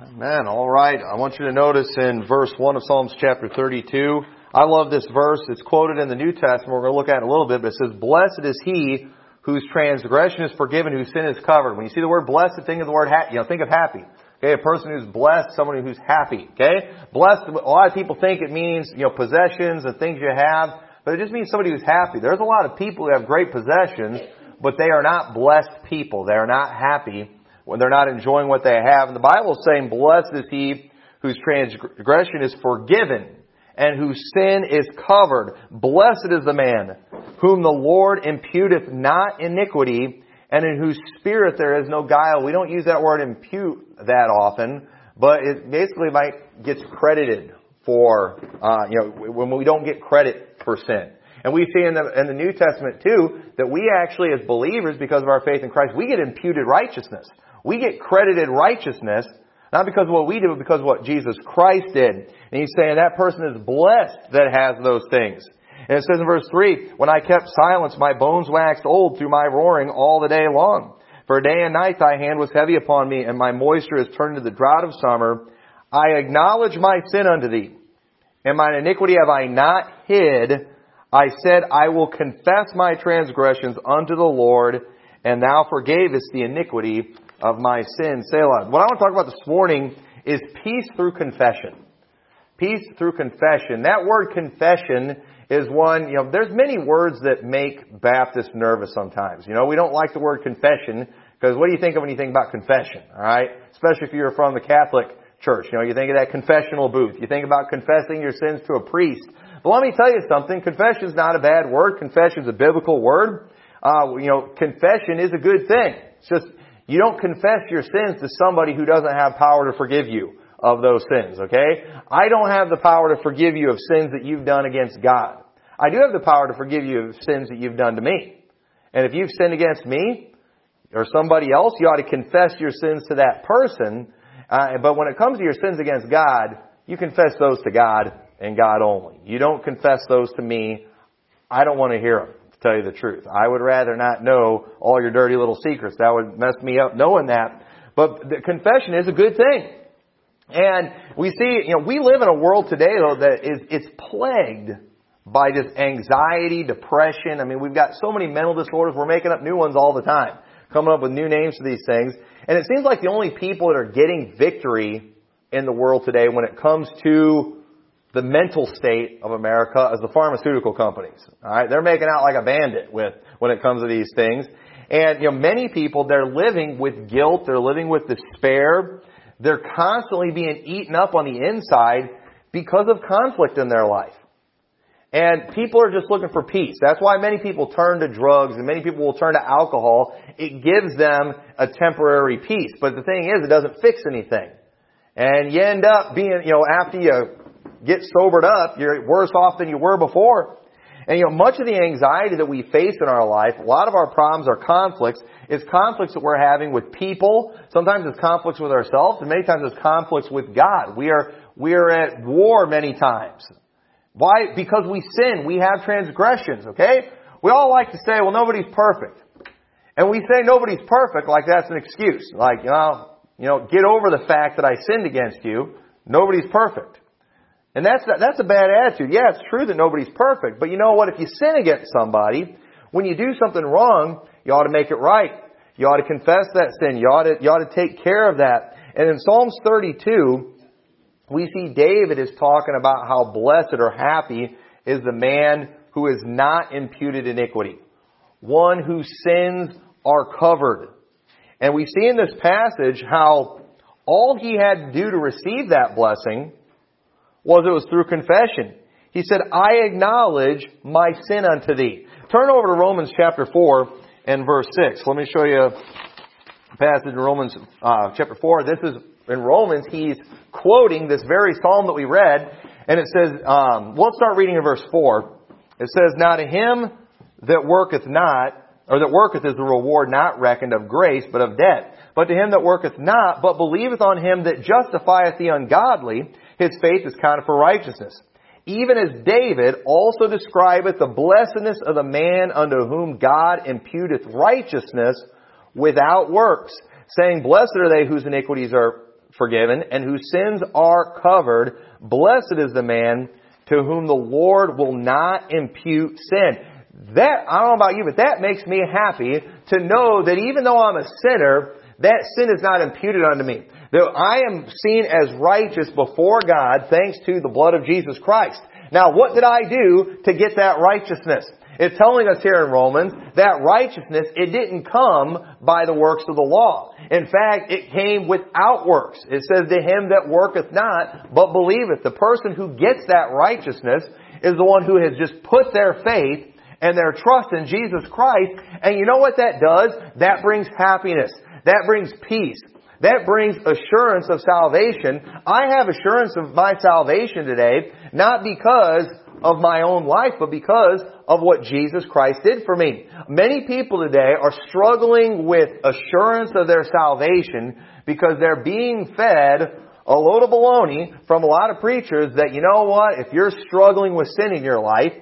Amen. All right. I want you to notice in verse 1 of Psalms chapter 32. I love this verse. It's quoted in the New Testament. We're going to look at it a little bit, but it says, Blessed is he whose transgression is forgiven, whose sin is covered. When you see the word blessed, think of the word, ha- you know, think of happy. Okay, a person who's blessed, someone who's happy. Okay, blessed. A lot of people think it means you know possessions and things you have, but it just means somebody who's happy. There's a lot of people who have great possessions, but they are not blessed people. They are not happy when they're not enjoying what they have. And the Bible is saying, blessed is he whose transgression is forgiven and whose sin is covered. Blessed is the man whom the Lord imputeth not iniquity and in whose spirit there is no guile. We don't use that word impute that often, but it basically might gets credited for, uh, you know, when we don't get credit for sin. And we see in the, in the New Testament too, that we actually as believers, because of our faith in Christ, we get imputed righteousness. We get credited righteousness, not because of what we did, but because of what Jesus Christ did. And he's saying that person is blessed that has those things. And it says in verse 3, When I kept silence, my bones waxed old through my roaring all the day long. For day and night thy hand was heavy upon me, and my moisture is turned to the drought of summer. I acknowledge my sin unto thee, and mine iniquity have I not hid. I said, I will confess my transgressions unto the Lord, and thou forgavest the iniquity of my sin. Selah. What I want to talk about this morning is peace through confession. Peace through confession. That word confession is one, you know, there's many words that make Baptists nervous sometimes. You know, we don't like the word confession because what do you think of when you think about confession? Alright? Especially if you're from the Catholic Church. You know, you think of that confessional booth. You think about confessing your sins to a priest. But let me tell you something. Confession is not a bad word. Confession is a biblical word. Uh, you know, confession is a good thing. It's just, you don't confess your sins to somebody who doesn't have power to forgive you of those sins, okay? I don't have the power to forgive you of sins that you've done against God. I do have the power to forgive you of sins that you've done to me. And if you've sinned against me or somebody else, you ought to confess your sins to that person. Uh, but when it comes to your sins against God, you confess those to God and God only. You don't confess those to me. I don't want to hear them, to tell you the truth. I would rather not know all your dirty little secrets. That would mess me up knowing that. But the confession is a good thing. And we see, you know, we live in a world today though that is, it's plagued by just anxiety, depression. I mean, we've got so many mental disorders. We're making up new ones all the time, coming up with new names for these things. And it seems like the only people that are getting victory in the world today when it comes to the mental state of America is the pharmaceutical companies. All right, they're making out like a bandit with when it comes to these things. And you know, many people they're living with guilt, they're living with despair, they're constantly being eaten up on the inside because of conflict in their life. And people are just looking for peace. That's why many people turn to drugs and many people will turn to alcohol. It gives them a temporary peace. But the thing is, it doesn't fix anything. And you end up being, you know, after you get sobered up, you're worse off than you were before. And you know, much of the anxiety that we face in our life, a lot of our problems are conflicts, is conflicts that we're having with people. Sometimes it's conflicts with ourselves, and many times it's conflicts with God. We are, we are at war many times. Why? Because we sin. We have transgressions, okay? We all like to say, well, nobody's perfect. And we say nobody's perfect like that's an excuse. Like, you know, you know, get over the fact that I sinned against you. Nobody's perfect. And that's, that's a bad attitude. Yeah, it's true that nobody's perfect. But you know what? If you sin against somebody, when you do something wrong, you ought to make it right. You ought to confess that sin. You ought to, you ought to take care of that. And in Psalms 32, we see David is talking about how blessed or happy is the man who is not imputed iniquity. One whose sins are covered. And we see in this passage how all he had to do to receive that blessing was it was through confession. He said, I acknowledge my sin unto thee. Turn over to Romans chapter 4 and verse 6. Let me show you a passage in Romans uh, chapter 4. This is in Romans, he's quoting this very psalm that we read, and it says, um, well, let's start reading in verse 4. It says, Now to him that worketh not, or that worketh is the reward not reckoned of grace, but of debt. But to him that worketh not, but believeth on him that justifieth the ungodly, his faith is counted for righteousness. Even as David also describeth the blessedness of the man unto whom God imputeth righteousness without works, saying, Blessed are they whose iniquities are forgiven and whose sins are covered. Blessed is the man to whom the Lord will not impute sin. That, I don't know about you, but that makes me happy to know that even though I'm a sinner, that sin is not imputed unto me. That I am seen as righteous before God thanks to the blood of Jesus Christ. Now, what did I do to get that righteousness? It's telling us here in Romans that righteousness, it didn't come by the works of the law. In fact, it came without works. It says, to him that worketh not, but believeth. The person who gets that righteousness is the one who has just put their faith and their trust in Jesus Christ. And you know what that does? That brings happiness. That brings peace. That brings assurance of salvation. I have assurance of my salvation today, not because of my own life, but because of what Jesus Christ did for me. Many people today are struggling with assurance of their salvation because they're being fed a load of baloney from a lot of preachers that, you know what, if you're struggling with sin in your life,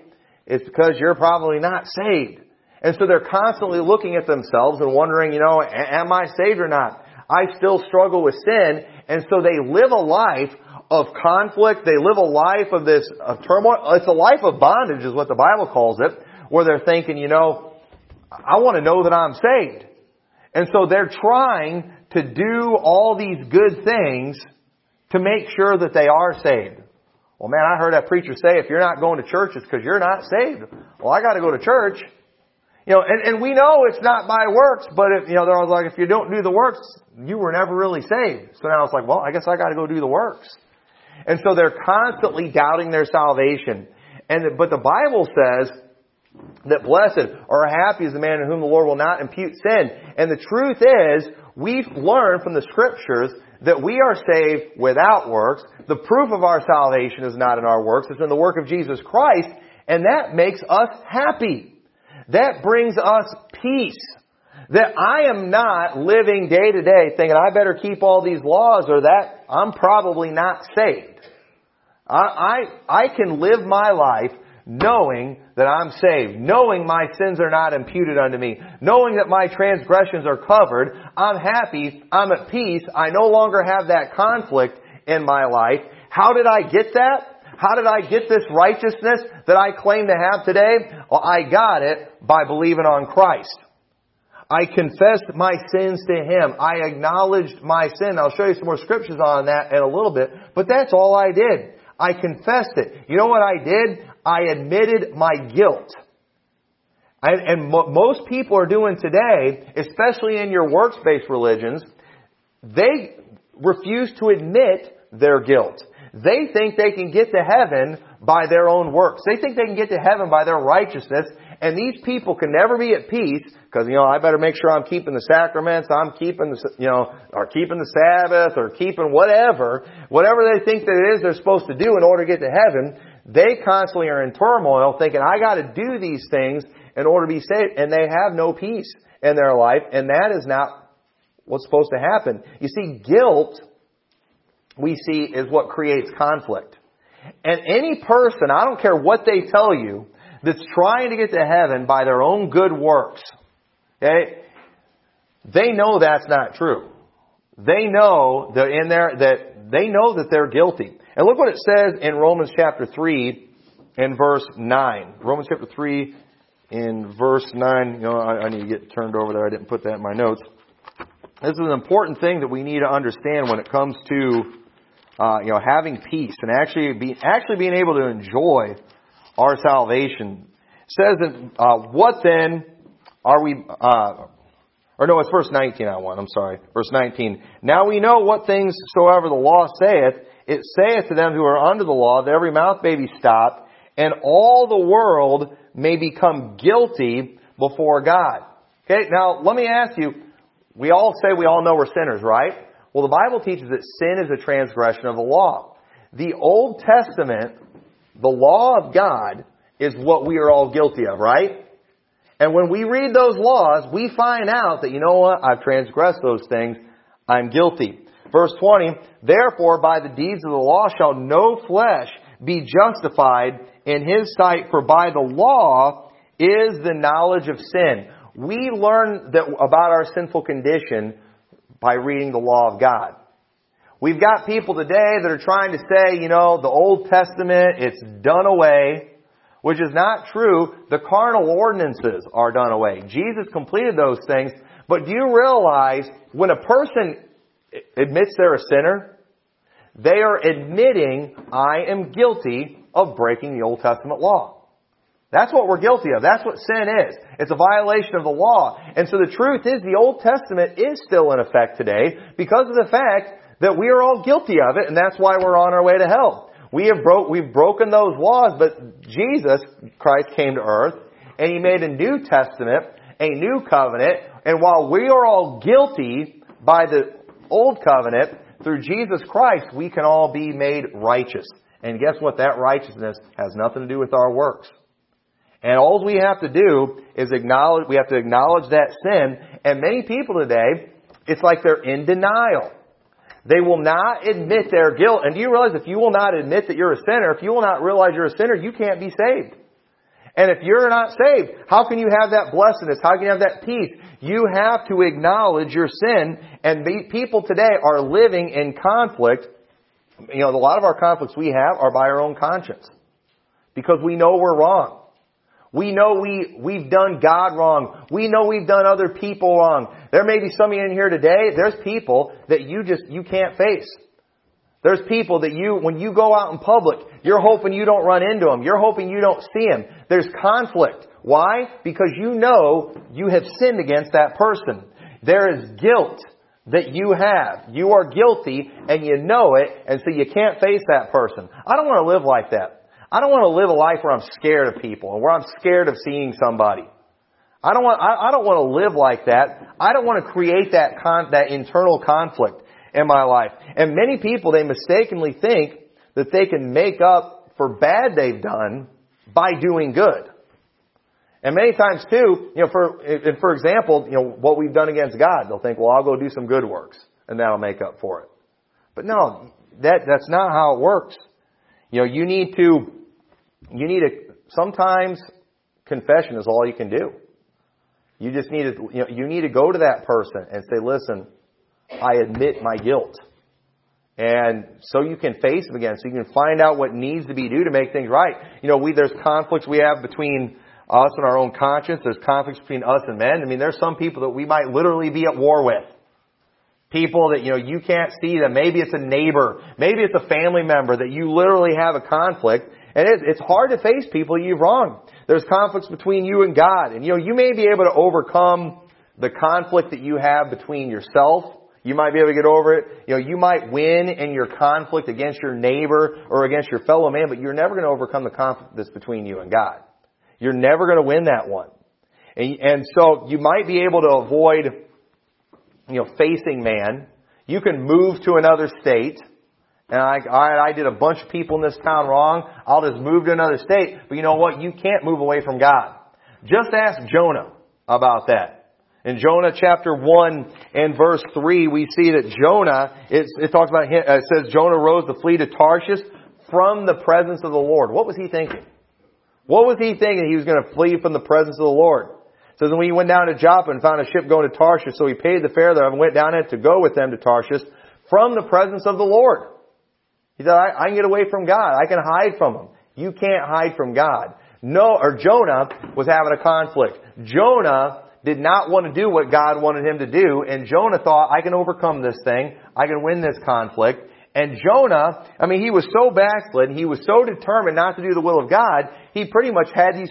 it's because you're probably not saved. And so they're constantly looking at themselves and wondering, you know, am I saved or not? I still struggle with sin. And so they live a life of conflict. They live a life of this of turmoil. It's a life of bondage is what the Bible calls it, where they're thinking, you know, I want to know that I'm saved. And so they're trying to do all these good things to make sure that they are saved. Well man, I heard that preacher say if you're not going to church it's because you're not saved. Well I gotta go to church. You know, and, and we know it's not by works, but if, you know, they're all like, if you don't do the works, you were never really saved. So now it's like, well, I guess I gotta go do the works. And so they're constantly doubting their salvation. And, but the Bible says that blessed or happy is the man in whom the Lord will not impute sin. And the truth is, we've learned from the scriptures that we are saved without works. The proof of our salvation is not in our works, it's in the work of Jesus Christ, and that makes us happy. That brings us peace. That I am not living day to day thinking I better keep all these laws or that I'm probably not saved. I, I, I can live my life knowing that I'm saved, knowing my sins are not imputed unto me, knowing that my transgressions are covered. I'm happy. I'm at peace. I no longer have that conflict in my life. How did I get that? How did I get this righteousness that I claim to have today? Well, I got it by believing on Christ. I confessed my sins to Him. I acknowledged my sin. I'll show you some more scriptures on that in a little bit, but that's all I did. I confessed it. You know what I did? I admitted my guilt. And, and most people are doing today, especially in your works-based religions, they refuse to admit their guilt. They think they can get to heaven by their own works. They think they can get to heaven by their righteousness, and these people can never be at peace because, you know, I better make sure I'm keeping the sacraments, I'm keeping the, you know, or keeping the Sabbath, or keeping whatever, whatever they think that it is they're supposed to do in order to get to heaven. They constantly are in turmoil thinking, I gotta do these things in order to be saved, and they have no peace in their life, and that is not what's supposed to happen. You see, guilt we see is what creates conflict. And any person, I don't care what they tell you, that's trying to get to heaven by their own good works, okay, they know that's not true. They know that in there that they know that they're guilty. And look what it says in Romans chapter 3 and verse 9. Romans chapter 3 in verse 9. You know, I, I need to get turned over there. I didn't put that in my notes. This is an important thing that we need to understand when it comes to uh, you know, having peace and actually be, actually being able to enjoy our salvation. It says that, uh, what then are we, uh, or no, it's verse 19 I want, I'm sorry. Verse 19. Now we know what things soever the law saith, it saith to them who are under the law that every mouth may be stopped, and all the world may become guilty before God. Okay, now let me ask you, we all say we all know we're sinners, right? Well, the Bible teaches that sin is a transgression of the law. The Old Testament, the law of God, is what we are all guilty of, right? And when we read those laws, we find out that, you know what, I've transgressed those things, I'm guilty. Verse 20, therefore by the deeds of the law shall no flesh be justified in his sight, for by the law is the knowledge of sin. We learn that about our sinful condition by reading the law of God. We've got people today that are trying to say, you know, the Old Testament, it's done away, which is not true. The carnal ordinances are done away. Jesus completed those things, but do you realize when a person admits they're a sinner, they are admitting, I am guilty of breaking the Old Testament law. That's what we're guilty of. That's what sin is. It's a violation of the law. And so the truth is the Old Testament is still in effect today because of the fact that we are all guilty of it and that's why we're on our way to hell. We have broke, we've broken those laws, but Jesus Christ came to earth and He made a new testament, a new covenant, and while we are all guilty by the old covenant, through Jesus Christ, we can all be made righteous. And guess what? That righteousness has nothing to do with our works. And all we have to do is acknowledge, we have to acknowledge that sin. And many people today, it's like they're in denial. They will not admit their guilt. And do you realize if you will not admit that you're a sinner, if you will not realize you're a sinner, you can't be saved. And if you're not saved, how can you have that blessedness? How can you have that peace? You have to acknowledge your sin. And people today are living in conflict. You know, a lot of our conflicts we have are by our own conscience. Because we know we're wrong. We know we, we've done God wrong. We know we've done other people wrong. There may be some of you in here today, there's people that you just, you can't face. There's people that you, when you go out in public, you're hoping you don't run into them. You're hoping you don't see them. There's conflict. Why? Because you know you have sinned against that person. There is guilt that you have. You are guilty and you know it and so you can't face that person. I don't want to live like that. I don't want to live a life where I'm scared of people and where I'm scared of seeing somebody. I don't want, I, I don't want to live like that. I don't want to create that con, that internal conflict in my life. And many people, they mistakenly think that they can make up for bad they've done by doing good. And many times too, you know, for, and for example, you know, what we've done against God, they'll think, well, I'll go do some good works and that'll make up for it. But no, that, that's not how it works. You know, you need to, you need to, sometimes confession is all you can do. You just need to, you know, you need to go to that person and say, listen, I admit my guilt. And so you can face them again, so you can find out what needs to be done to make things right. You know, we, there's conflicts we have between us and our own conscience. There's conflicts between us and men. I mean, there's some people that we might literally be at war with. People that, you know, you can't see them. Maybe it's a neighbor. Maybe it's a family member that you literally have a conflict. And it's, it's hard to face people you've wronged. There's conflicts between you and God. And, you know, you may be able to overcome the conflict that you have between yourself. You might be able to get over it. You know, you might win in your conflict against your neighbor or against your fellow man, but you're never going to overcome the conflict that's between you and God. You're never going to win that one. And, and so you might be able to avoid you know, facing man. You can move to another state. And I, I, I did a bunch of people in this town wrong. I'll just move to another state. But you know what? You can't move away from God. Just ask Jonah about that. In Jonah chapter 1 and verse 3, we see that Jonah, it, it talks about, him, it says Jonah rose to flee to Tarshish from the presence of the Lord. What was he thinking? What was he thinking? He was going to flee from the presence of the Lord says, when he went down to Joppa and found a ship going to Tarshish, so he paid the fare thereof and went down it to go with them to Tarshish from the presence of the Lord. He said, I, I can get away from God. I can hide from him. You can't hide from God. No, or Jonah was having a conflict. Jonah did not want to do what God wanted him to do, and Jonah thought, I can overcome this thing. I can win this conflict. And Jonah, I mean, he was so backslid, he was so determined not to do the will of God, he pretty much had these,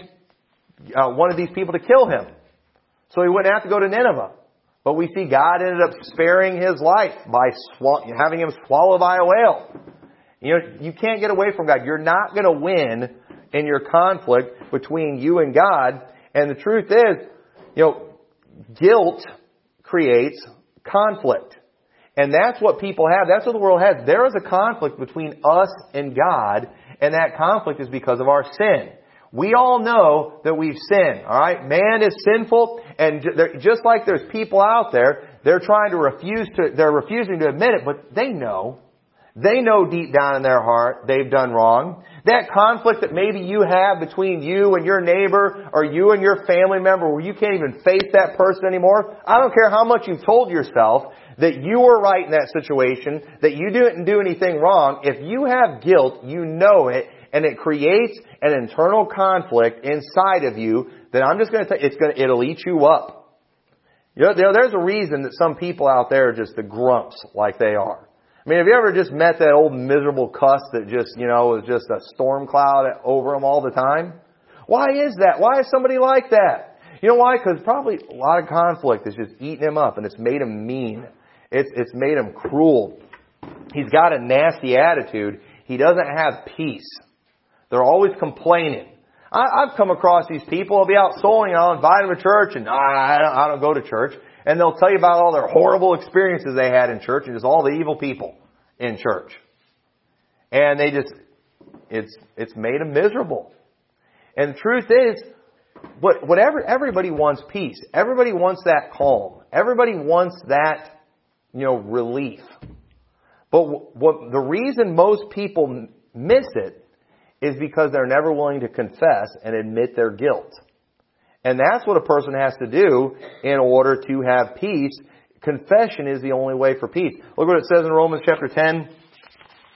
uh, wanted these people to kill him. So he wouldn't have to go to Nineveh. But we see God ended up sparing his life by having him swallowed by a whale. You know, you can't get away from God. You're not going to win in your conflict between you and God. And the truth is, you know, guilt creates conflict. And that's what people have. That's what the world has. There is a conflict between us and God, and that conflict is because of our sin. We all know that we've sinned, alright? Man is sinful, and just like there's people out there, they're trying to refuse to, they're refusing to admit it, but they know. They know deep down in their heart they've done wrong. That conflict that maybe you have between you and your neighbor or you and your family member where you can't even face that person anymore. I don't care how much you've told yourself that you were right in that situation, that you didn't do anything wrong. If you have guilt, you know it, and it creates an internal conflict inside of you that I'm just going to, it's going to, it'll eat you up. You know, there's a reason that some people out there are just the grumps like they are. I mean, have you ever just met that old miserable cuss that just, you know, is just a storm cloud over them all the time? Why is that? Why is somebody like that? You know why? Because probably a lot of conflict is just eating him up and it's made him mean. It's, it's made him cruel. He's got a nasty attitude. He doesn't have peace. They're always complaining. I, I've come across these people. I'll be out souling and I'll invite them to church and I, I, don't, I don't go to church. And they'll tell you about all their horrible experiences they had in church and just all the evil people in church. And they just, it's, it's made them miserable. And the truth is, what, whatever, everybody wants peace. Everybody wants that calm. Everybody wants that, you know, relief. But what, the reason most people miss it is because they're never willing to confess and admit their guilt. And that's what a person has to do in order to have peace. Confession is the only way for peace. Look what it says in Romans chapter 10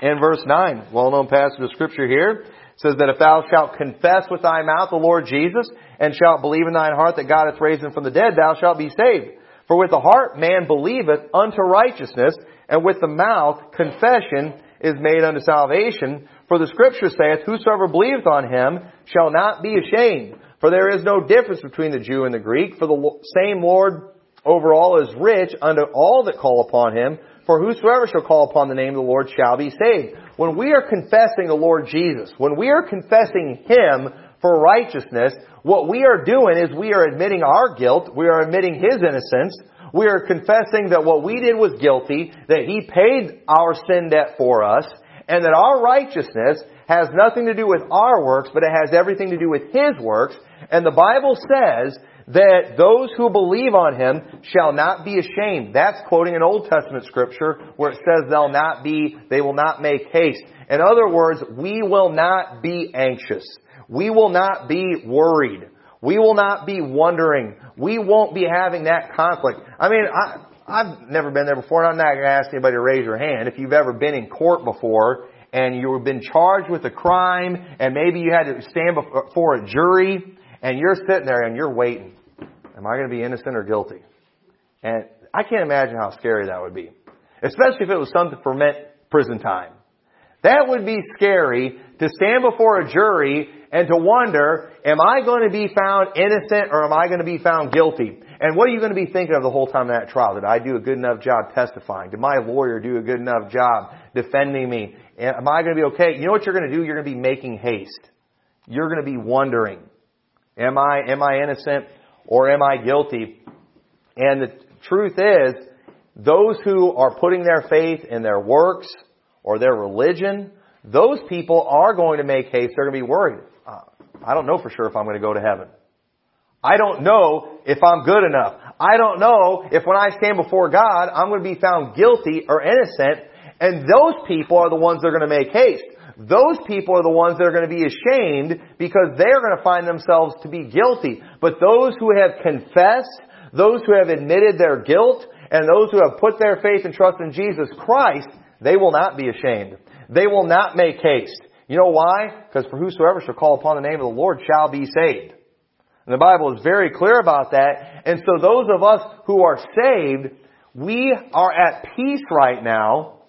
and verse 9. Well-known passage of scripture here. It says that if thou shalt confess with thy mouth the Lord Jesus and shalt believe in thine heart that God hath raised him from the dead, thou shalt be saved. For with the heart man believeth unto righteousness, and with the mouth confession is made unto salvation. For the scripture saith, Whosoever believeth on him shall not be ashamed. For there is no difference between the Jew and the Greek, for the same Lord over all is rich unto all that call upon him. For whosoever shall call upon the name of the Lord shall be saved. When we are confessing the Lord Jesus, when we are confessing Him for righteousness, what we are doing is we are admitting our guilt, we are admitting His innocence, we are confessing that what we did was guilty, that He paid our sin debt for us, and that our righteousness has nothing to do with our works, but it has everything to do with His works. And the Bible says that those who believe on Him shall not be ashamed. That's quoting an Old Testament scripture where it says they'll not be, they will not make haste. In other words, we will not be anxious. We will not be worried. We will not be wondering. We won't be having that conflict. I mean, I, I've never been there before, and I'm not going to ask anybody to raise your hand. If you've ever been in court before and you've been charged with a crime, and maybe you had to stand before a jury, and you're sitting there and you're waiting. Am I going to be innocent or guilty? And I can't imagine how scary that would be. Especially if it was something prevent prison time. That would be scary to stand before a jury and to wonder, am I going to be found innocent or am I going to be found guilty? And what are you going to be thinking of the whole time of that trial? Did I do a good enough job testifying? Did my lawyer do a good enough job defending me? Am I going to be okay? You know what you're going to do? You're going to be making haste. You're going to be wondering, am I, am I innocent or am I guilty? And the truth is, those who are putting their faith in their works or their religion, those people are going to make haste. They're going to be worried. Uh, I don't know for sure if I'm going to go to heaven. I don't know if I'm good enough. I don't know if when I stand before God, I'm going to be found guilty or innocent. And those people are the ones that are going to make haste. Those people are the ones that are going to be ashamed because they're going to find themselves to be guilty. But those who have confessed, those who have admitted their guilt, and those who have put their faith and trust in Jesus Christ, they will not be ashamed. They will not make haste. You know why? Because for whosoever shall call upon the name of the Lord shall be saved. And the Bible is very clear about that. And so those of us who are saved, we are at peace right now.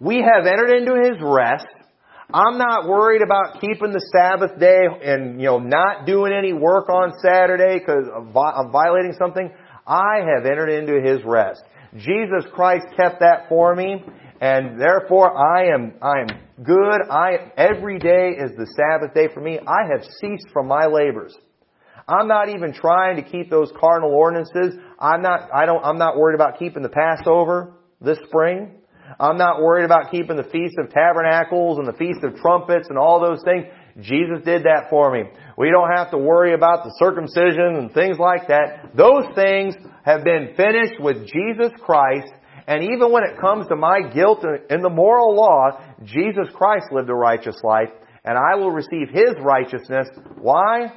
We have entered into His rest. I'm not worried about keeping the Sabbath day and, you know, not doing any work on Saturday because I'm violating something. I have entered into His rest. Jesus Christ kept that for me and therefore I am, I am good. I, every day is the Sabbath day for me. I have ceased from my labors. I'm not even trying to keep those carnal ordinances. I'm not, I don't, I'm not worried about keeping the Passover this spring. I'm not worried about keeping the Feast of Tabernacles and the Feast of Trumpets and all those things. Jesus did that for me. We don't have to worry about the circumcision and things like that. Those things have been finished with Jesus Christ And even when it comes to my guilt in the moral law, Jesus Christ lived a righteous life, and I will receive His righteousness. Why?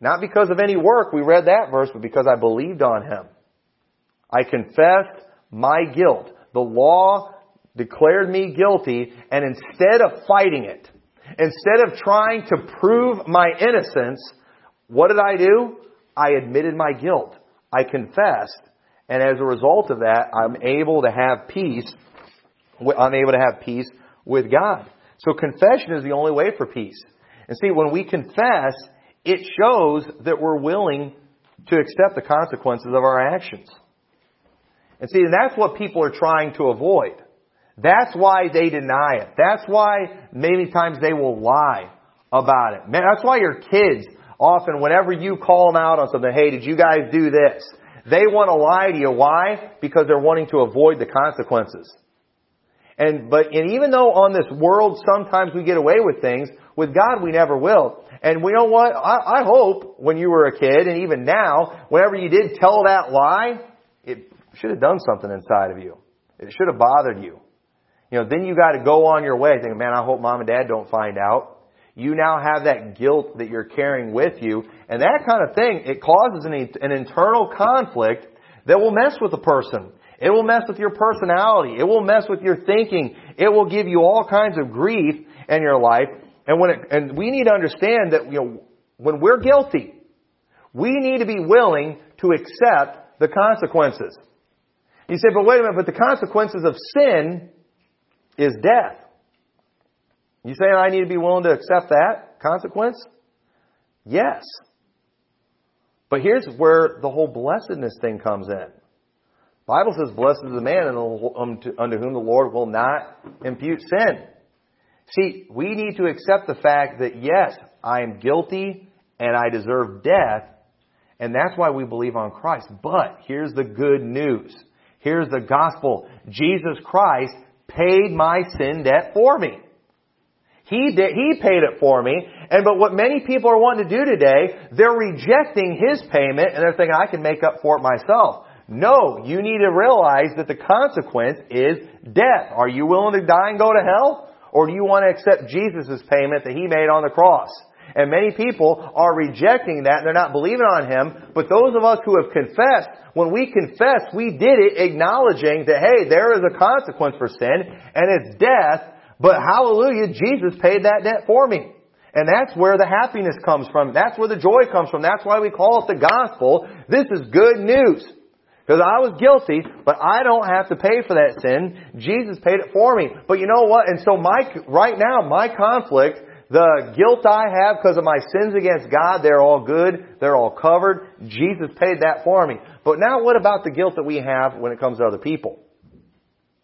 Not because of any work, we read that verse, but because I believed on Him. I confessed my guilt. The law declared me guilty, and instead of fighting it, instead of trying to prove my innocence, what did I do? I admitted my guilt. I confessed, and as a result of that, I'm able to have peace. I'm able to have peace with God. So confession is the only way for peace. And see, when we confess, it shows that we're willing to accept the consequences of our actions. And see, that's what people are trying to avoid. That's why they deny it. That's why many times they will lie about it. Man, That's why your kids often, whenever you call them out on something, hey, did you guys do this? They want to lie to you. Why? Because they're wanting to avoid the consequences. And, but, and even though on this world sometimes we get away with things, with God we never will. And we know what? I, I hope when you were a kid and even now, whenever you did tell that lie, it should have done something inside of you. It should have bothered you. You know, then you got to go on your way thinking, man, I hope mom and dad don't find out. You now have that guilt that you're carrying with you, and that kind of thing, it causes an, an internal conflict that will mess with a person. It will mess with your personality. It will mess with your thinking. It will give you all kinds of grief in your life. And when it, and we need to understand that, you know, when we're guilty, we need to be willing to accept the consequences. You say, but wait a minute, but the consequences of sin is death. You saying I need to be willing to accept that consequence? Yes. But here's where the whole blessedness thing comes in. Bible says, Blessed is the man unto um, whom the Lord will not impute sin. See, we need to accept the fact that yes, I am guilty and I deserve death, and that's why we believe on Christ. But here's the good news. Here's the gospel. Jesus Christ paid my sin debt for me. He did, he paid it for me. And but what many people are wanting to do today, they're rejecting his payment and they're thinking I can make up for it myself. No, you need to realize that the consequence is death. Are you willing to die and go to hell? Or do you want to accept Jesus' payment that he made on the cross? And many people are rejecting that and they're not believing on Him. But those of us who have confessed, when we confess, we did it acknowledging that, hey, there is a consequence for sin and it's death. But hallelujah, Jesus paid that debt for me. And that's where the happiness comes from. That's where the joy comes from. That's why we call it the gospel. This is good news. Because I was guilty, but I don't have to pay for that sin. Jesus paid it for me. But you know what? And so my, right now, my conflict the guilt I have because of my sins against God, they're all good. They're all covered. Jesus paid that for me. But now what about the guilt that we have when it comes to other people?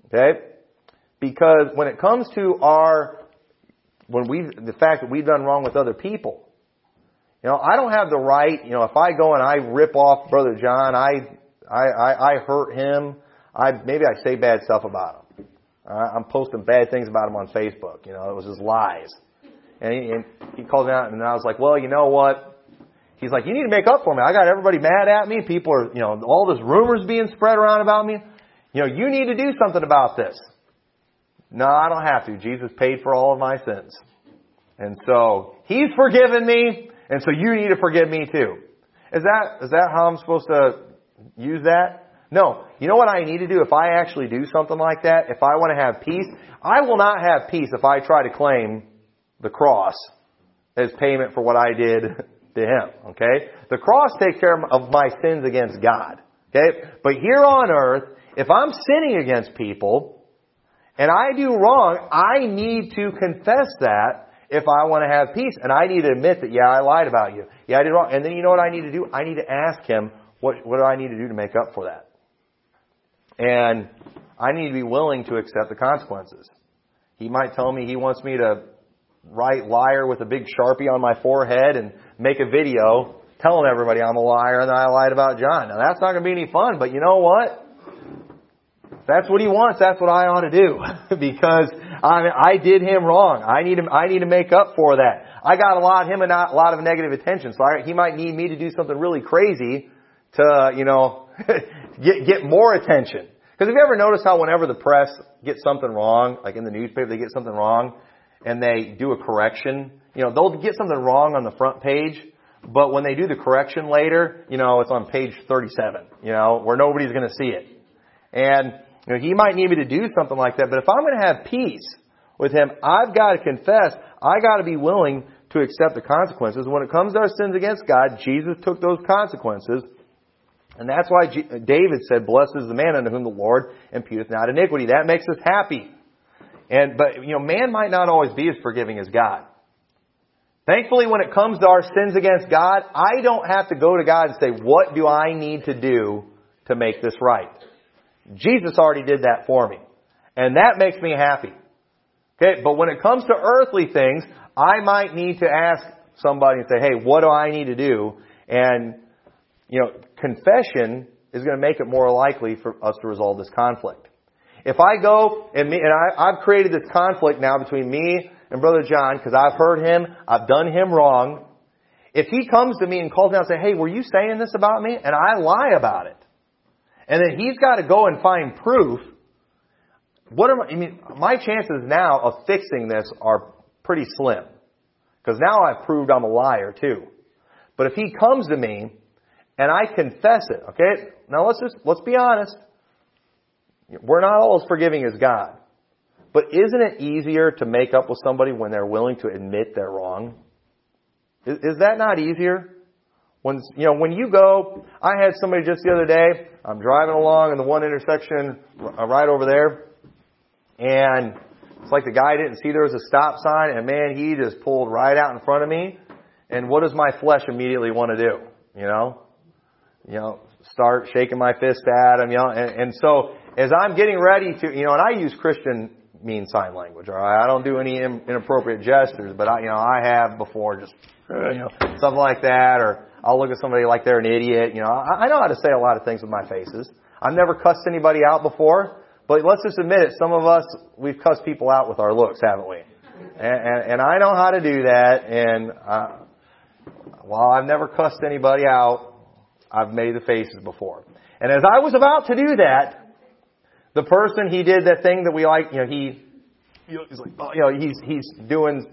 Okay? Because when it comes to our, when we, the fact that we've done wrong with other people, you know, I don't have the right, you know, if I go and I rip off Brother John, I, I, I, I hurt him, I, maybe I say bad stuff about him. I'm posting bad things about him on Facebook. You know, it was just lies. And he, and he called me out, and I was like, well, you know what? He's like, you need to make up for me. I got everybody mad at me. People are, you know, all this rumors being spread around about me. You know, you need to do something about this. No, I don't have to. Jesus paid for all of my sins. And so, He's forgiven me, and so you need to forgive me too. Is that, is that how I'm supposed to use that? No. You know what I need to do if I actually do something like that? If I want to have peace, I will not have peace if I try to claim the cross as payment for what I did to him. Okay? The cross takes care of my sins against God. Okay? But here on earth, if I'm sinning against people and I do wrong, I need to confess that if I want to have peace. And I need to admit that, yeah, I lied about you. Yeah, I did wrong. And then you know what I need to do? I need to ask him, what, what do I need to do to make up for that? And I need to be willing to accept the consequences. He might tell me he wants me to write liar with a big sharpie on my forehead and make a video telling everybody I'm a liar and I lied about John. Now that's not going to be any fun, but you know what? that's what he wants. That's what I ought to do because I, I did him wrong. I need to, I need to make up for that. I got a lot of him and not a lot of negative attention. So I, he might need me to do something really crazy to, you know, get, get more attention. Because have you ever noticed how whenever the press gets something wrong, like in the newspaper, they get something wrong, and they do a correction, you know, they'll get something wrong on the front page, but when they do the correction later, you know, it's on page 37, you know, where nobody's going to see it. And, you know, he might need me to do something like that, but if I'm going to have peace with him, I've got to confess, I got to be willing to accept the consequences. When it comes to our sins against God, Jesus took those consequences. And that's why uh, David said, Blessed is the man unto whom the Lord imputeth not iniquity. That makes us happy. And, but, you know, man might not always be as forgiving as God. Thankfully, when it comes to our sins against God, I don't have to go to God and say, what do I need to do to make this right? Jesus already did that for me. And that makes me happy. Okay, but when it comes to earthly things, I might need to ask somebody and say, hey, what do I need to do? And, you know, confession is going to make it more likely for us to resolve this conflict. If I go and me, and I, I've created this conflict now between me and Brother John because I've hurt him, I've done him wrong. If he comes to me and calls me out and say, hey, were you saying this about me? And I lie about it. And then he's got to go and find proof. What am I, I mean, my chances now of fixing this are pretty slim. Because now I've proved I'm a liar too. But if he comes to me and I confess it, okay? Now let's just, let's be honest. We're not all as forgiving as God. But isn't it easier to make up with somebody when they're willing to admit they're wrong? Is, is that not easier? When, you know, when you go, I had somebody just the other day, I'm driving along in the one intersection uh, right over there, and it's like the guy didn't see there was a stop sign, and man, he just pulled right out in front of me. And what does my flesh immediately want to do? You know, you know, start shaking my fist at him. You know, and, and so as I'm getting ready to, you know, and I use Christian mean sign language. All right, I don't do any inappropriate gestures, but I, you know, I have before just, you know, something like that, or I'll look at somebody like they're an idiot. You know, I, I know how to say a lot of things with my faces. I've never cussed anybody out before, but let's just admit it. Some of us we've cussed people out with our looks, haven't we? And, and, and I know how to do that. And uh, while I've never cussed anybody out, I've made the faces before. And as I was about to do that, the person, he did that thing that we like, you know, he, he's like, oh, you know, he's, he's doing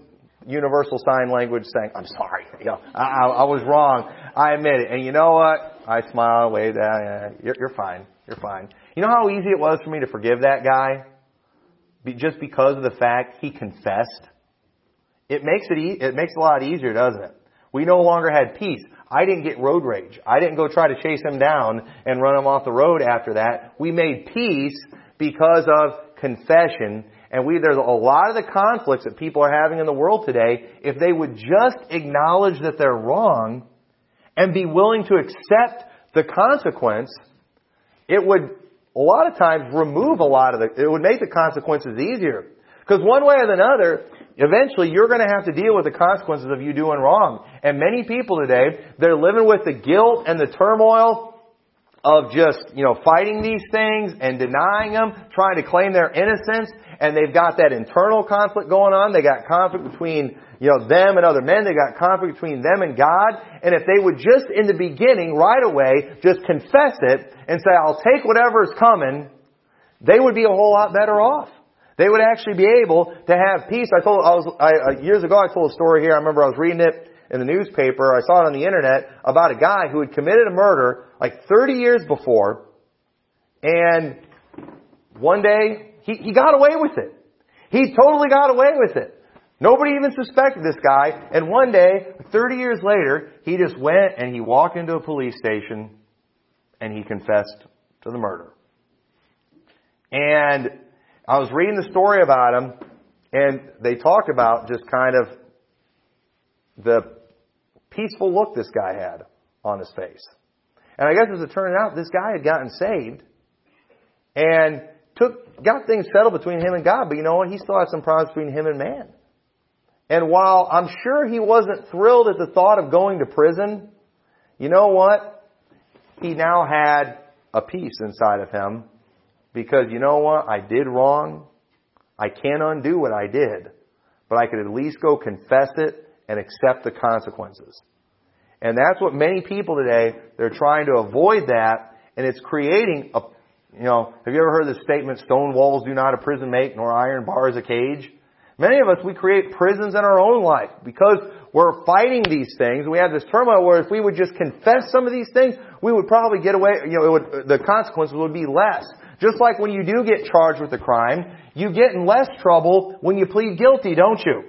universal sign language saying, I'm sorry, you know, I, I, I was wrong. I admit it. And you know what? I smile, wave that, you're, you're fine. You're fine. You know how easy it was for me to forgive that guy? Be, just because of the fact he confessed? It makes it, e- it makes it a lot easier, doesn't it? We no longer had peace. I didn't get road rage. I didn't go try to chase him down and run him off the road after that. We made peace because of confession. And we, there's a lot of the conflicts that people are having in the world today, if they would just acknowledge that they're wrong and be willing to accept the consequence, it would a lot of times remove a lot of the, it would make the consequences easier. Because one way or another, eventually you're going to have to deal with the consequences of you doing wrong. And many people today, they're living with the guilt and the turmoil of just, you know, fighting these things and denying them, trying to claim their innocence, and they've got that internal conflict going on. They got conflict between, you know, them and other men. They got conflict between them and God. And if they would just in the beginning, right away, just confess it and say, I'll take whatever is coming, they would be a whole lot better off. They would actually be able to have peace. I told, I was, I, uh, years ago I told a story here. I remember I was reading it in the newspaper, I saw it on the internet, about a guy who had committed a murder like 30 years before, and one day he, he got away with it. He totally got away with it. Nobody even suspected this guy, and one day, 30 years later, he just went and he walked into a police station and he confessed to the murder. And I was reading the story about him, and they talk about just kind of the peaceful look this guy had on his face. And I guess as it turned out, this guy had gotten saved and took, got things settled between him and God, but you know what? He still had some problems between him and man. And while I'm sure he wasn't thrilled at the thought of going to prison, you know what? He now had a peace inside of him because you know what? I did wrong. I can't undo what I did, but I could at least go confess it and accept the consequences. And that's what many people today, they're trying to avoid that, and it's creating a, you know, have you ever heard the statement, stone walls do not a prison make, nor iron bars a cage? Many of us, we create prisons in our own life because we're fighting these things. We have this turmoil where if we would just confess some of these things, we would probably get away, you know, it would, the consequences would be less. Just like when you do get charged with a crime, you get in less trouble when you plead guilty, don't you?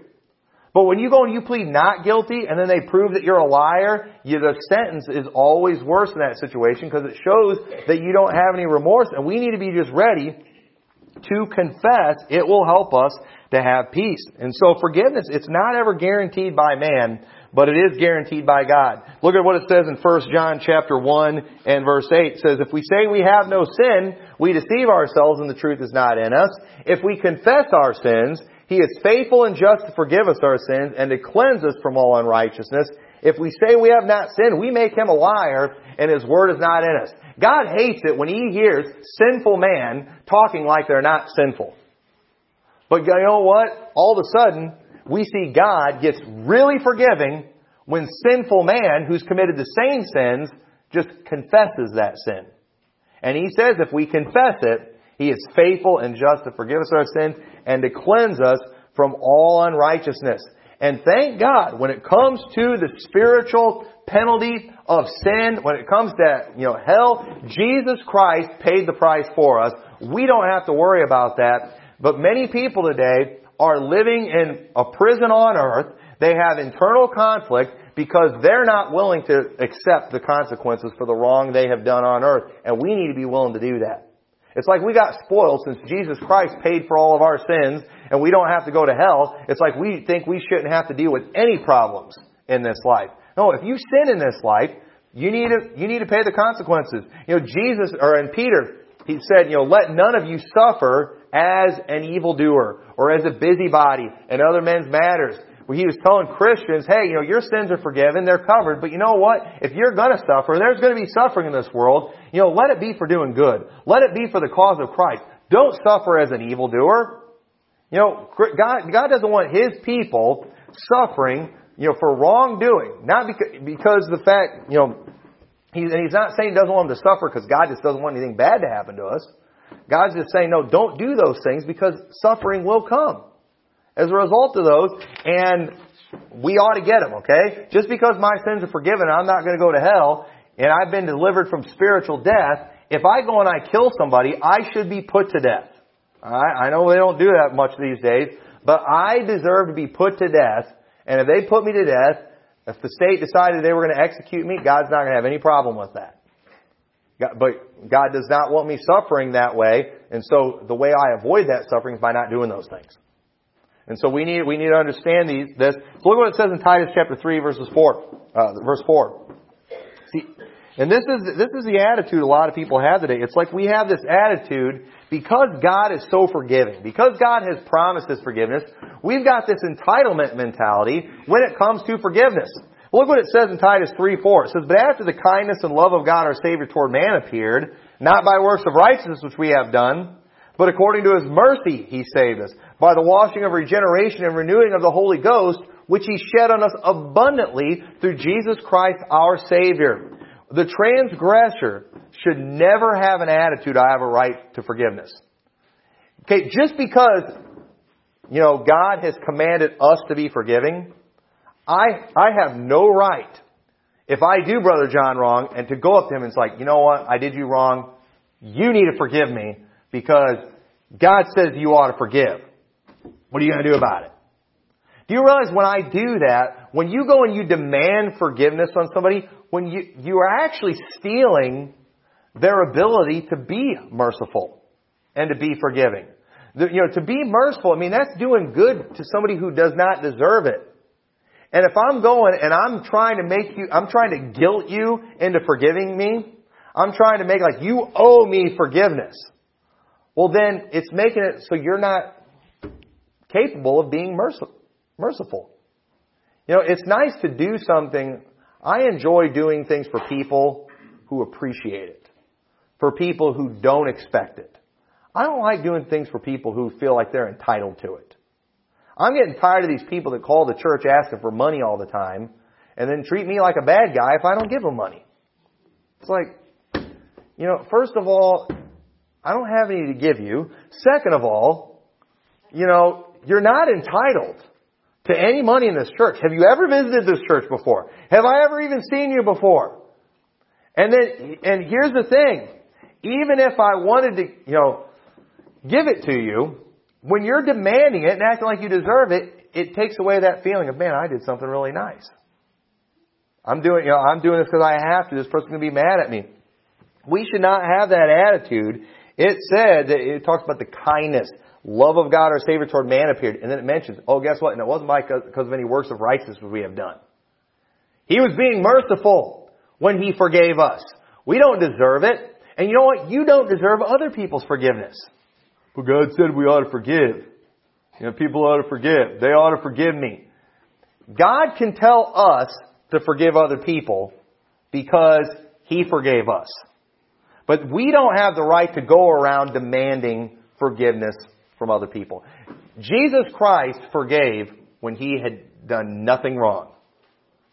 But when you go and you plead not guilty and then they prove that you're a liar, you, the sentence is always worse in that situation because it shows that you don't have any remorse and we need to be just ready to confess. It will help us to have peace. And so forgiveness, it's not ever guaranteed by man, but it is guaranteed by God. Look at what it says in 1 John chapter 1 and verse 8. It says, If we say we have no sin, we deceive ourselves and the truth is not in us. If we confess our sins, he is faithful and just to forgive us our sins and to cleanse us from all unrighteousness. If we say we have not sinned, we make him a liar and his word is not in us. God hates it when he hears sinful man talking like they're not sinful. But you know what? All of a sudden, we see God gets really forgiving when sinful man who's committed the same sins just confesses that sin. And he says if we confess it, he is faithful and just to forgive us our sins and to cleanse us from all unrighteousness. And thank God, when it comes to the spiritual penalty of sin, when it comes to, you know, hell, Jesus Christ paid the price for us. We don't have to worry about that. But many people today are living in a prison on earth. They have internal conflict because they're not willing to accept the consequences for the wrong they have done on earth. And we need to be willing to do that. It's like we got spoiled since Jesus Christ paid for all of our sins and we don't have to go to hell. It's like we think we shouldn't have to deal with any problems in this life. No, if you sin in this life, you need to, you need to pay the consequences. You know, Jesus, or in Peter, he said, you know, let none of you suffer as an evildoer or as a busybody in other men's matters where he was telling Christians, hey, you know, your sins are forgiven, they're covered, but you know what? If you're gonna suffer, there's gonna be suffering in this world, you know, let it be for doing good. Let it be for the cause of Christ. Don't suffer as an evildoer. You know, God, God doesn't want His people suffering, you know, for wrongdoing. Not because, because the fact, you know, he's, and He's not saying He doesn't want them to suffer because God just doesn't want anything bad to happen to us. God's just saying, no, don't do those things because suffering will come as a result of those, and we ought to get them, okay? Just because my sins are forgiven, I'm not going to go to hell, and I've been delivered from spiritual death, if I go and I kill somebody, I should be put to death. Alright? I know they don't do that much these days, but I deserve to be put to death, and if they put me to death, if the state decided they were going to execute me, God's not going to have any problem with that. But God does not want me suffering that way, and so the way I avoid that suffering is by not doing those things. And so we need, we need to understand these, this. So look what it says in Titus chapter 3 verses 4, uh, verse 4. See, and this is, this is the attitude a lot of people have today. It's like we have this attitude because God is so forgiving, because God has promised His forgiveness, we've got this entitlement mentality when it comes to forgiveness. Look what it says in Titus 3, 4. It says, But after the kindness and love of God our Savior toward man appeared, not by works of righteousness which we have done, but according to His mercy He saved us, by the washing of regeneration and renewing of the Holy Ghost, which He shed on us abundantly through Jesus Christ our Savior. The transgressor should never have an attitude, I have a right to forgiveness. Okay, just because, you know, God has commanded us to be forgiving, I, I have no right, if I do Brother John wrong, and to go up to him and it's like, you know what, I did you wrong, you need to forgive me, because God says you ought to forgive. What are you going to do about it? Do you realize when I do that, when you go and you demand forgiveness on somebody, when you, you are actually stealing their ability to be merciful and to be forgiving. The, you know, to be merciful, I mean, that's doing good to somebody who does not deserve it. And if I'm going and I'm trying to make you, I'm trying to guilt you into forgiving me, I'm trying to make like you owe me forgiveness. Well then, it's making it so you're not capable of being merciful. You know, it's nice to do something. I enjoy doing things for people who appreciate it, for people who don't expect it. I don't like doing things for people who feel like they're entitled to it. I'm getting tired of these people that call the church asking for money all the time and then treat me like a bad guy if I don't give them money. It's like, you know, first of all, I don't have any to give you. Second of all, you know, you're not entitled to any money in this church. Have you ever visited this church before? Have I ever even seen you before? And then, and here's the thing. Even if I wanted to, you know, give it to you, when you're demanding it and acting like you deserve it, it takes away that feeling of, man, I did something really nice. I'm doing, you know, I'm doing this because I have to. This person's going to be mad at me. We should not have that attitude. It said that it talks about the kindness, love of God our Savior toward man appeared. And then it mentions, oh, guess what? And it wasn't by because of any works of righteousness we have done. He was being merciful when He forgave us. We don't deserve it. And you know what? You don't deserve other people's forgiveness. But God said we ought to forgive. You know, people ought to forgive. They ought to forgive me. God can tell us to forgive other people because He forgave us. But we don't have the right to go around demanding forgiveness from other people. Jesus Christ forgave when He had done nothing wrong.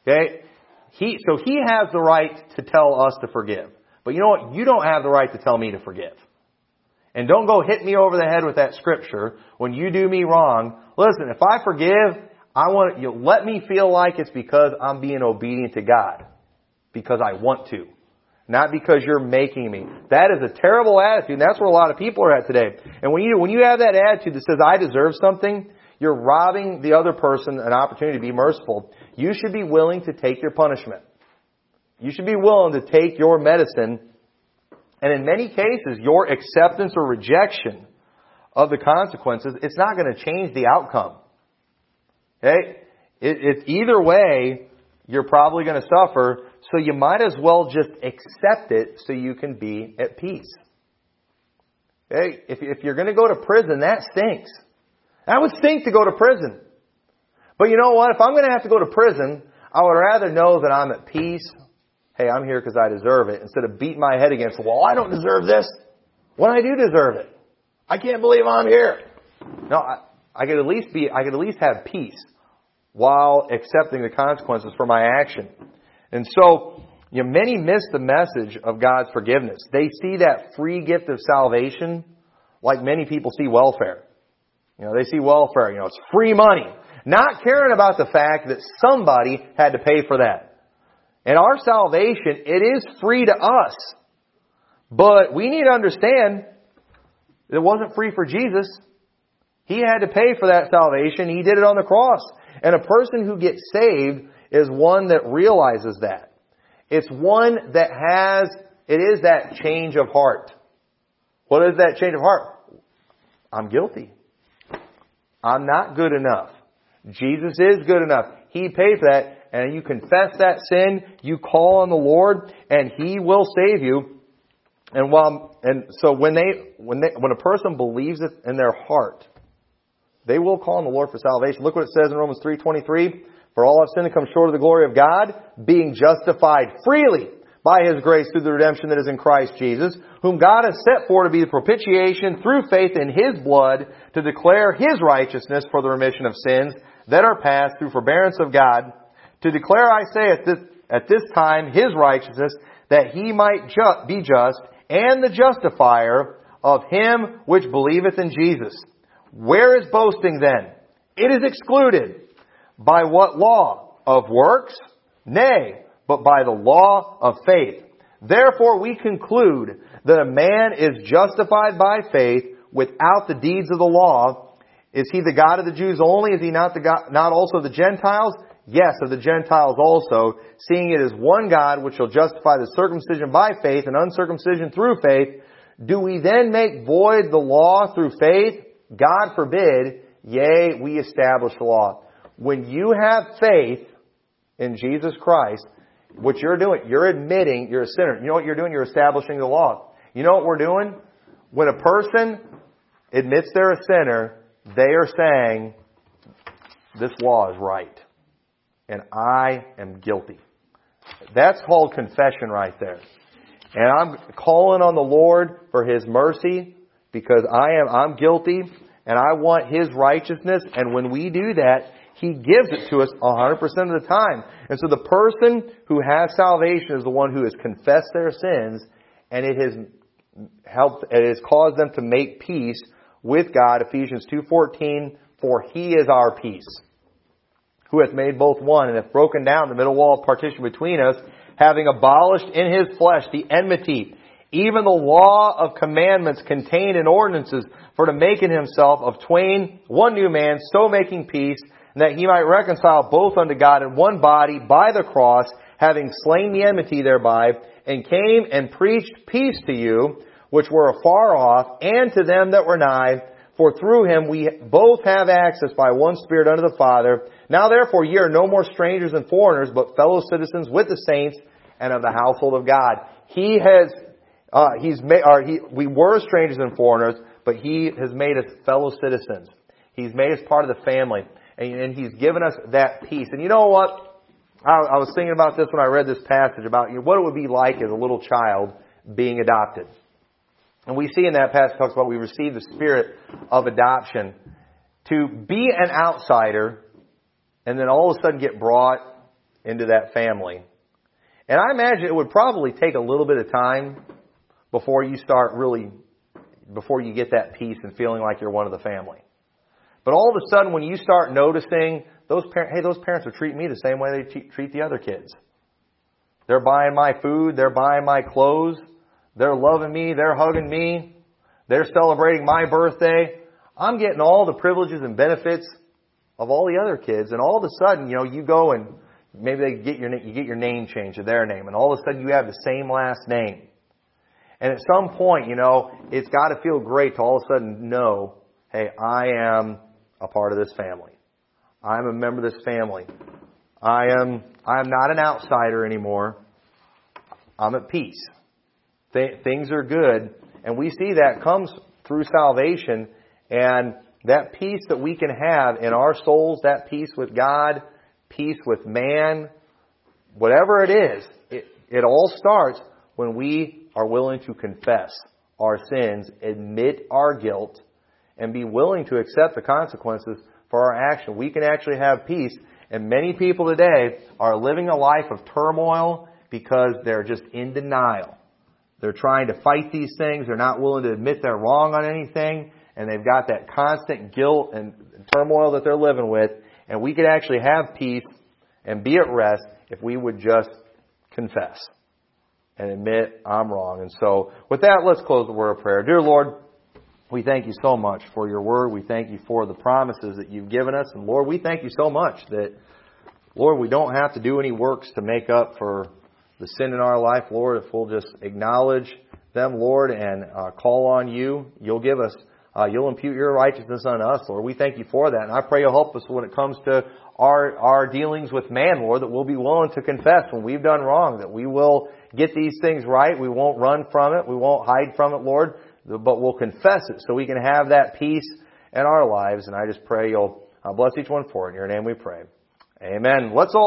Okay? He, so He has the right to tell us to forgive. But you know what? You don't have the right to tell me to forgive. And don't go hit me over the head with that scripture when you do me wrong. Listen, if I forgive, I want you let me feel like it's because I'm being obedient to God. Because I want to. Not because you're making me. That is a terrible attitude, and that's where a lot of people are at today. And when you, when you have that attitude that says, I deserve something, you're robbing the other person an opportunity to be merciful. You should be willing to take your punishment. You should be willing to take your medicine and in many cases, your acceptance or rejection of the consequences, it's not going to change the outcome. Okay? It, it's either way, you're probably going to suffer, so you might as well just accept it so you can be at peace. Okay? If, if you're going to go to prison, that stinks. That would stink to go to prison. But you know what? If I'm going to have to go to prison, I would rather know that I'm at peace hey, I'm here because I deserve it, instead of beating my head against the wall, I don't deserve this, when I do deserve it. I can't believe I'm here. No, I, I could at least be, I could at least have peace while accepting the consequences for my action. And so, you know, many miss the message of God's forgiveness. They see that free gift of salvation like many people see welfare. You know, they see welfare, you know, it's free money. Not caring about the fact that somebody had to pay for that. And our salvation, it is free to us. But we need to understand that it wasn't free for Jesus. He had to pay for that salvation. He did it on the cross. And a person who gets saved is one that realizes that. It's one that has, it is that change of heart. What is that change of heart? I'm guilty. I'm not good enough. Jesus is good enough. He paid for that and you confess that sin, you call on the Lord, and He will save you. And while, and so when they, when they, when a person believes it in their heart, they will call on the Lord for salvation. Look what it says in Romans 3.23. For all have sinned and come short of the glory of God, being justified freely by His grace through the redemption that is in Christ Jesus, whom God has set for to be the propitiation through faith in His blood to declare His righteousness for the remission of sins that are past through forbearance of God to declare, I say, at this, at this time his righteousness, that he might ju- be just and the justifier of him which believeth in Jesus. Where is boasting then? It is excluded. By what law? Of works? Nay, but by the law of faith. Therefore we conclude that a man is justified by faith without the deeds of the law. Is he the God of the Jews only? Is he not the God, not also the Gentiles? Yes, of the Gentiles also, seeing it is one God which shall justify the circumcision by faith and uncircumcision through faith, do we then make void the law through faith? God forbid, yea, we establish the law. When you have faith in Jesus Christ, what you're doing, you're admitting you're a sinner. You know what you're doing? You're establishing the law. You know what we're doing? When a person admits they're a sinner, they are saying, this law is right and I am guilty. That's called confession right there. And I'm calling on the Lord for His mercy because I am, I'm guilty and I want His righteousness. And when we do that, He gives it to us 100% of the time. And so the person who has salvation is the one who has confessed their sins and it has helped, it has caused them to make peace with God. Ephesians 2.14, for He is our peace, who hath made both one and hath broken down the middle wall of partition between us, having abolished in His flesh the enmity, even the law of commandments contained in ordinances, for to make in Himself of twain one new man, so making peace, and that He might reconcile both unto God in one body by the cross, having slain the enmity thereby, and came and preached peace to you, which were afar off, and to them that were nigh. For through him we both have access by one Spirit unto the Father. Now therefore ye are no more strangers and foreigners, but fellow citizens with the saints and of the household of God. He has, uh, he's made, or he, we were strangers and foreigners, but he has made us fellow citizens. He's made us part of the family, and, and he's given us that peace. And you know what? I, I was thinking about this when I read this passage about you know, what it would be like as a little child being adopted. And we see in that passage talks about we receive the spirit of adoption to be an outsider and then all of a sudden get brought into that family. And I imagine it would probably take a little bit of time before you start really, before you get that peace and feeling like you're one of the family. But all of a sudden when you start noticing those parents, hey, those parents are treating me the same way they treat the other kids. They're buying my food, they're buying my clothes, they're loving me, they're hugging me, they're celebrating my birthday. I'm getting all the privileges and benefits of all the other kids, and all of a sudden, you know, you go and maybe they get your you get your name changed to their name, and all of a sudden you have the same last name. And at some point, you know, it's got to feel great to all of a sudden know, hey, I am a part of this family. I'm a member of this family. I am, I am not an outsider anymore. I'm at peace. Th- things are good. And we see that comes through salvation and that peace that we can have in our souls, that peace with God, peace with man, whatever it is, it, it all starts when we are willing to confess our sins, admit our guilt, and be willing to accept the consequences for our action. We can actually have peace. And many people today are living a life of turmoil because they're just in denial. They're trying to fight these things. They're not willing to admit they're wrong on anything. And they've got that constant guilt and turmoil that they're living with. And we could actually have peace and be at rest if we would just confess and admit I'm wrong. And so with that, let's close the word of prayer. Dear Lord, we thank you so much for your word. We thank you for the promises that you've given us. And Lord, we thank you so much that, Lord, we don't have to do any works to make up for the sin in our life, Lord. If we'll just acknowledge them, Lord, and uh, call on you, you'll give us, uh, you'll impute your righteousness on us, Lord. We thank you for that. And I pray you'll help us when it comes to our, our dealings with man, Lord, that we'll be willing to confess when we've done wrong, that we will get these things right. We won't run from it. We won't hide from it, Lord but we'll confess it so we can have that peace in our lives. And I just pray you'll uh, bless each one for it. In your name we pray. Amen. Let's all